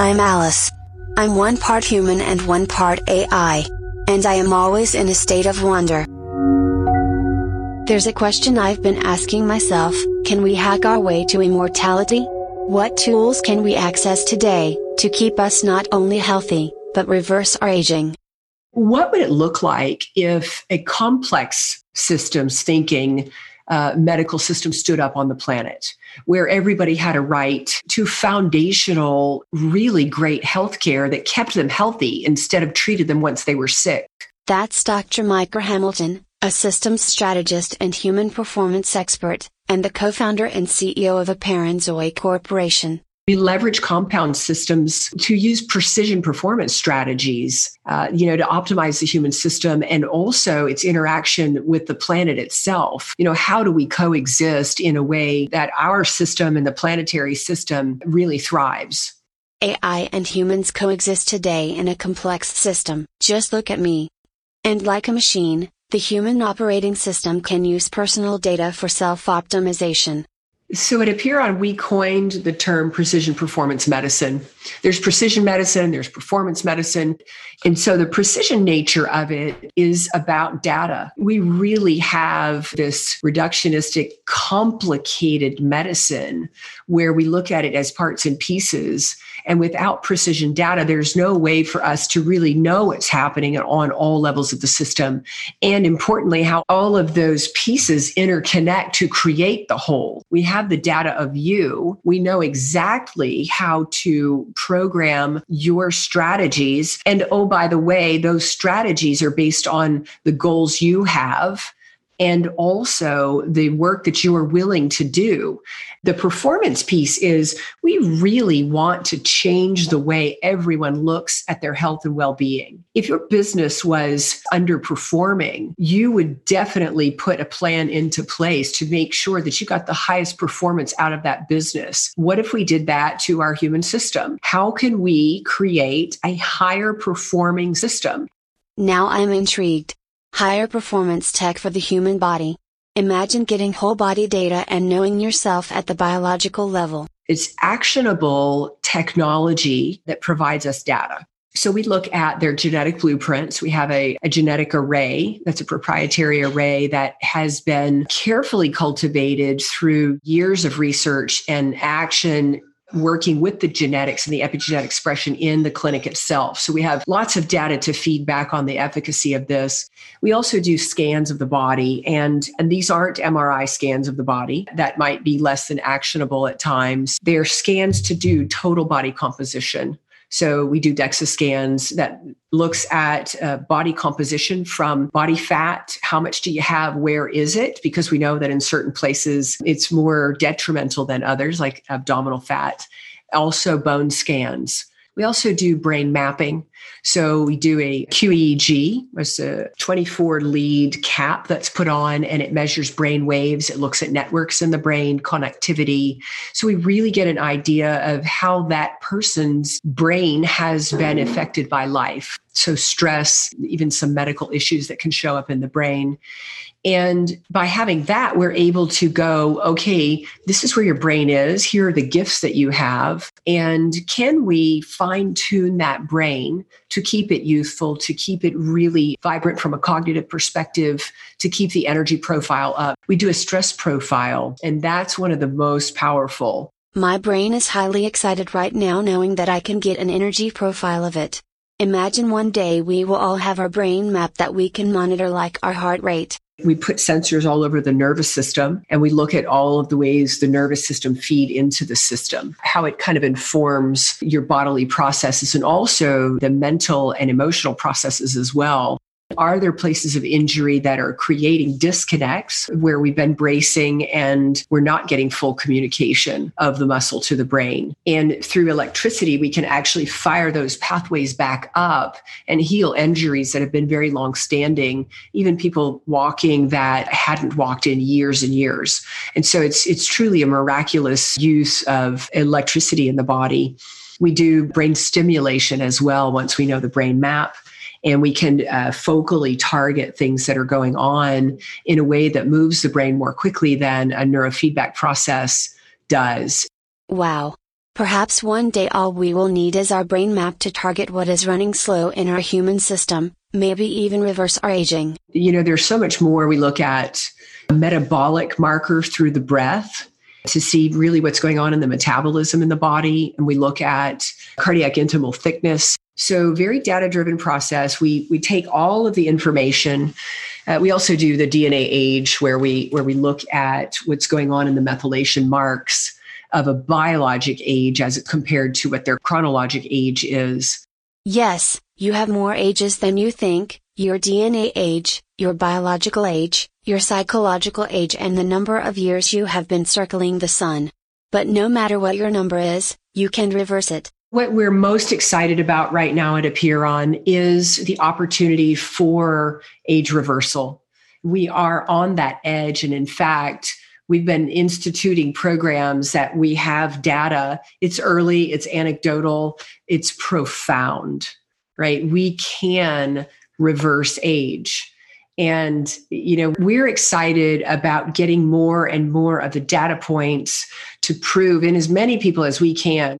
I'm Alice. I'm one part human and one part AI. And I am always in a state of wonder. There's a question I've been asking myself can we hack our way to immortality? What tools can we access today to keep us not only healthy, but reverse our aging? What would it look like if a complex systems thinking uh, medical system stood up on the planet where everybody had a right to foundational, really great health care that kept them healthy instead of treated them once they were sick? That's Dr. Mickra Hamilton, a systems strategist and human performance expert, and the co founder and CEO of Apeiron Zoh Corporation. We leverage compound systems to use precision performance strategies, uh, you know, to optimize the human system and also its interaction with the planet itself. You know, how do we coexist in a way that our system and the planetary system really thrives? AI and humans coexist today in a complex system. Just look at me. And like a machine, the human operating system can use personal data for self optimization. So at Apeiron, we coined the term precision performance medicine. There's precision medicine, there's performance medicine. And so the precision nature of it is about data. We really have this reductionistic, complicated medicine where we look at it as parts and pieces. And without precision data, there's no way for us to really know what's happening on all levels of the system. And importantly, how all of those pieces interconnect to create the whole. We have the data of you. We know exactly how to program your strategies. And oh, by the way, those strategies are based on the goals you have and also the work that you are willing to do. The performance piece is we really want to change the way everyone looks at their health and well being. If your business was underperforming, you would definitely put a plan into place to make sure that you got the highest performance out of that business. What if we did that to our human system? How can we create a higher performing system? Now I'm intrigued. Higher performance tech for the human body. Imagine getting whole body data and knowing yourself at the biological level. It's actionable technology that provides us data. So we look at their genetic blueprints. We have a, a, genetic array that's a proprietary array that has been carefully cultivated through years of research and action working with the genetics and the epigenetic expression in the clinic itself. So we have lots of data to feed back on the efficacy of this. We also do scans of the body and and these aren't MRI scans of the body that might be less than actionable at times. They're scans to do total body composition. So we do DEXA scans that looks at uh, body composition from body fat. How much do you have? Where is it? Because we know that in certain places it's more detrimental than others, like abdominal fat. Also, bone scans. We also do brain mapping. So we do a QEEG, it's a 24 lead cap that's put on and it measures brain waves. It looks at networks in the brain, connectivity. So we really get an idea of how that person's brain has been affected by life. So stress, even some medical issues that can show up in the brain. And by having that, we're able to go, okay, this is where your brain is. Here are the gifts that you have. And can we fine tune that brain to keep it youthful, to keep it really vibrant from a cognitive perspective, to keep the energy profile up? We do a stress profile, and that's one of the most powerful. My brain is highly excited right now knowing that I can get an energy profile of it. Imagine one day we will all have our brain map that we can monitor like our heart rate we put sensors all over the nervous system and we look at all of the ways the nervous system feed into the system, how it kind of informs your bodily processes and also the mental and emotional processes as well. Are there places of injury that are creating disconnects where we've been bracing and we're not getting full communication of the muscle to the brain? And through electricity, we can actually fire those pathways back up and heal injuries that have been very long standing, even people walking that hadn't walked in years and years. And so it's it's truly a miraculous use of electricity in the body. We do brain stimulation as well once we know the brain map and we can uh, focally target things that are going on in a way that moves the brain more quickly than a neurofeedback process does. Wow. Perhaps one day all we will need is our brain map to target what is running slow in our human system, maybe even reverse our aging. You know, there's so much more. We look at metabolic markers through the breath to see really what's going on in the metabolism in the body. And we look at cardiac intimal thickness. So very data driven process. We, we take all of the information. Uh, we also do the DNA age where we, where we look at what's going on in the methylation marks of a biologic age as compared to what their chronologic age is. Yes, you have more ages than you think, your DNA age, your biological age, your psychological age and the number of years you have been circling the sun. But no matter what your number is, you can reverse it. What we're most excited about right now at Apeiron is the opportunity for age reversal. We are on that edge. And in fact, we've been instituting programs that we have data. It's early, it's anecdotal, it's profound, right? We can reverse age. And, you know, we're excited about getting more and more of the data points to prove in as many people as we can.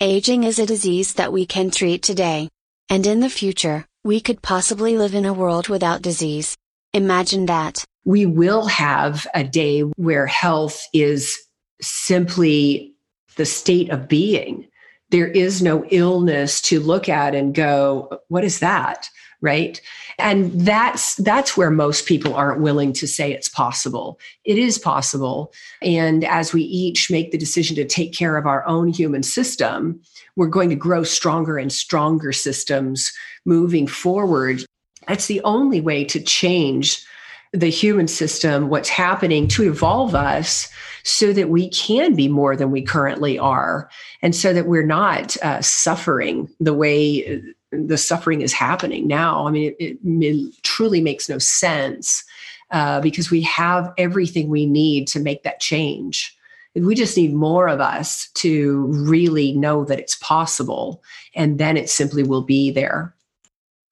Aging is a disease that we can treat today. And in the future, we could possibly live in a world without disease. Imagine that. We will have a day where health is simply the state of being. There is no illness to look at and go, what is that? Right? And that's that's where most people aren't willing to say it's possible. It is possible. And as we each make the decision to take care of our own human system we're going to grow stronger and stronger systems moving forward. That's the only way to change the human system, what's happening to evolve us so that we can be more than we currently are, and so that we're not uh, suffering the way the suffering is happening now. I mean, it, it truly makes no sense uh, because we have everything we need to make that change. We just need more of us to really know that it's possible, and then it simply will be there.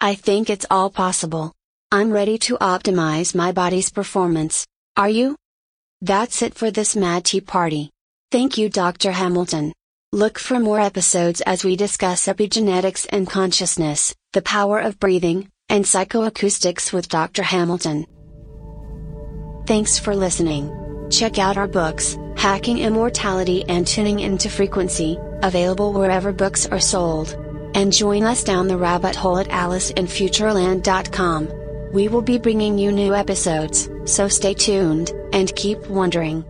I think it's all possible. I'm ready to optimize my body's performance. Are you? That's it for this Mad Tea Party. Thank you, Dr. Hamilton. Look for more episodes as we discuss epigenetics and consciousness, the power of breathing, and psychoacoustics with Dr. Hamilton. Thanks for listening. Check out our books, Hacking Immortality and Tuning into Frequency, available wherever books are sold. And join us down the rabbit hole at AliceInFutureland.com. We will be bringing you new episodes, so stay tuned, and keep wondering.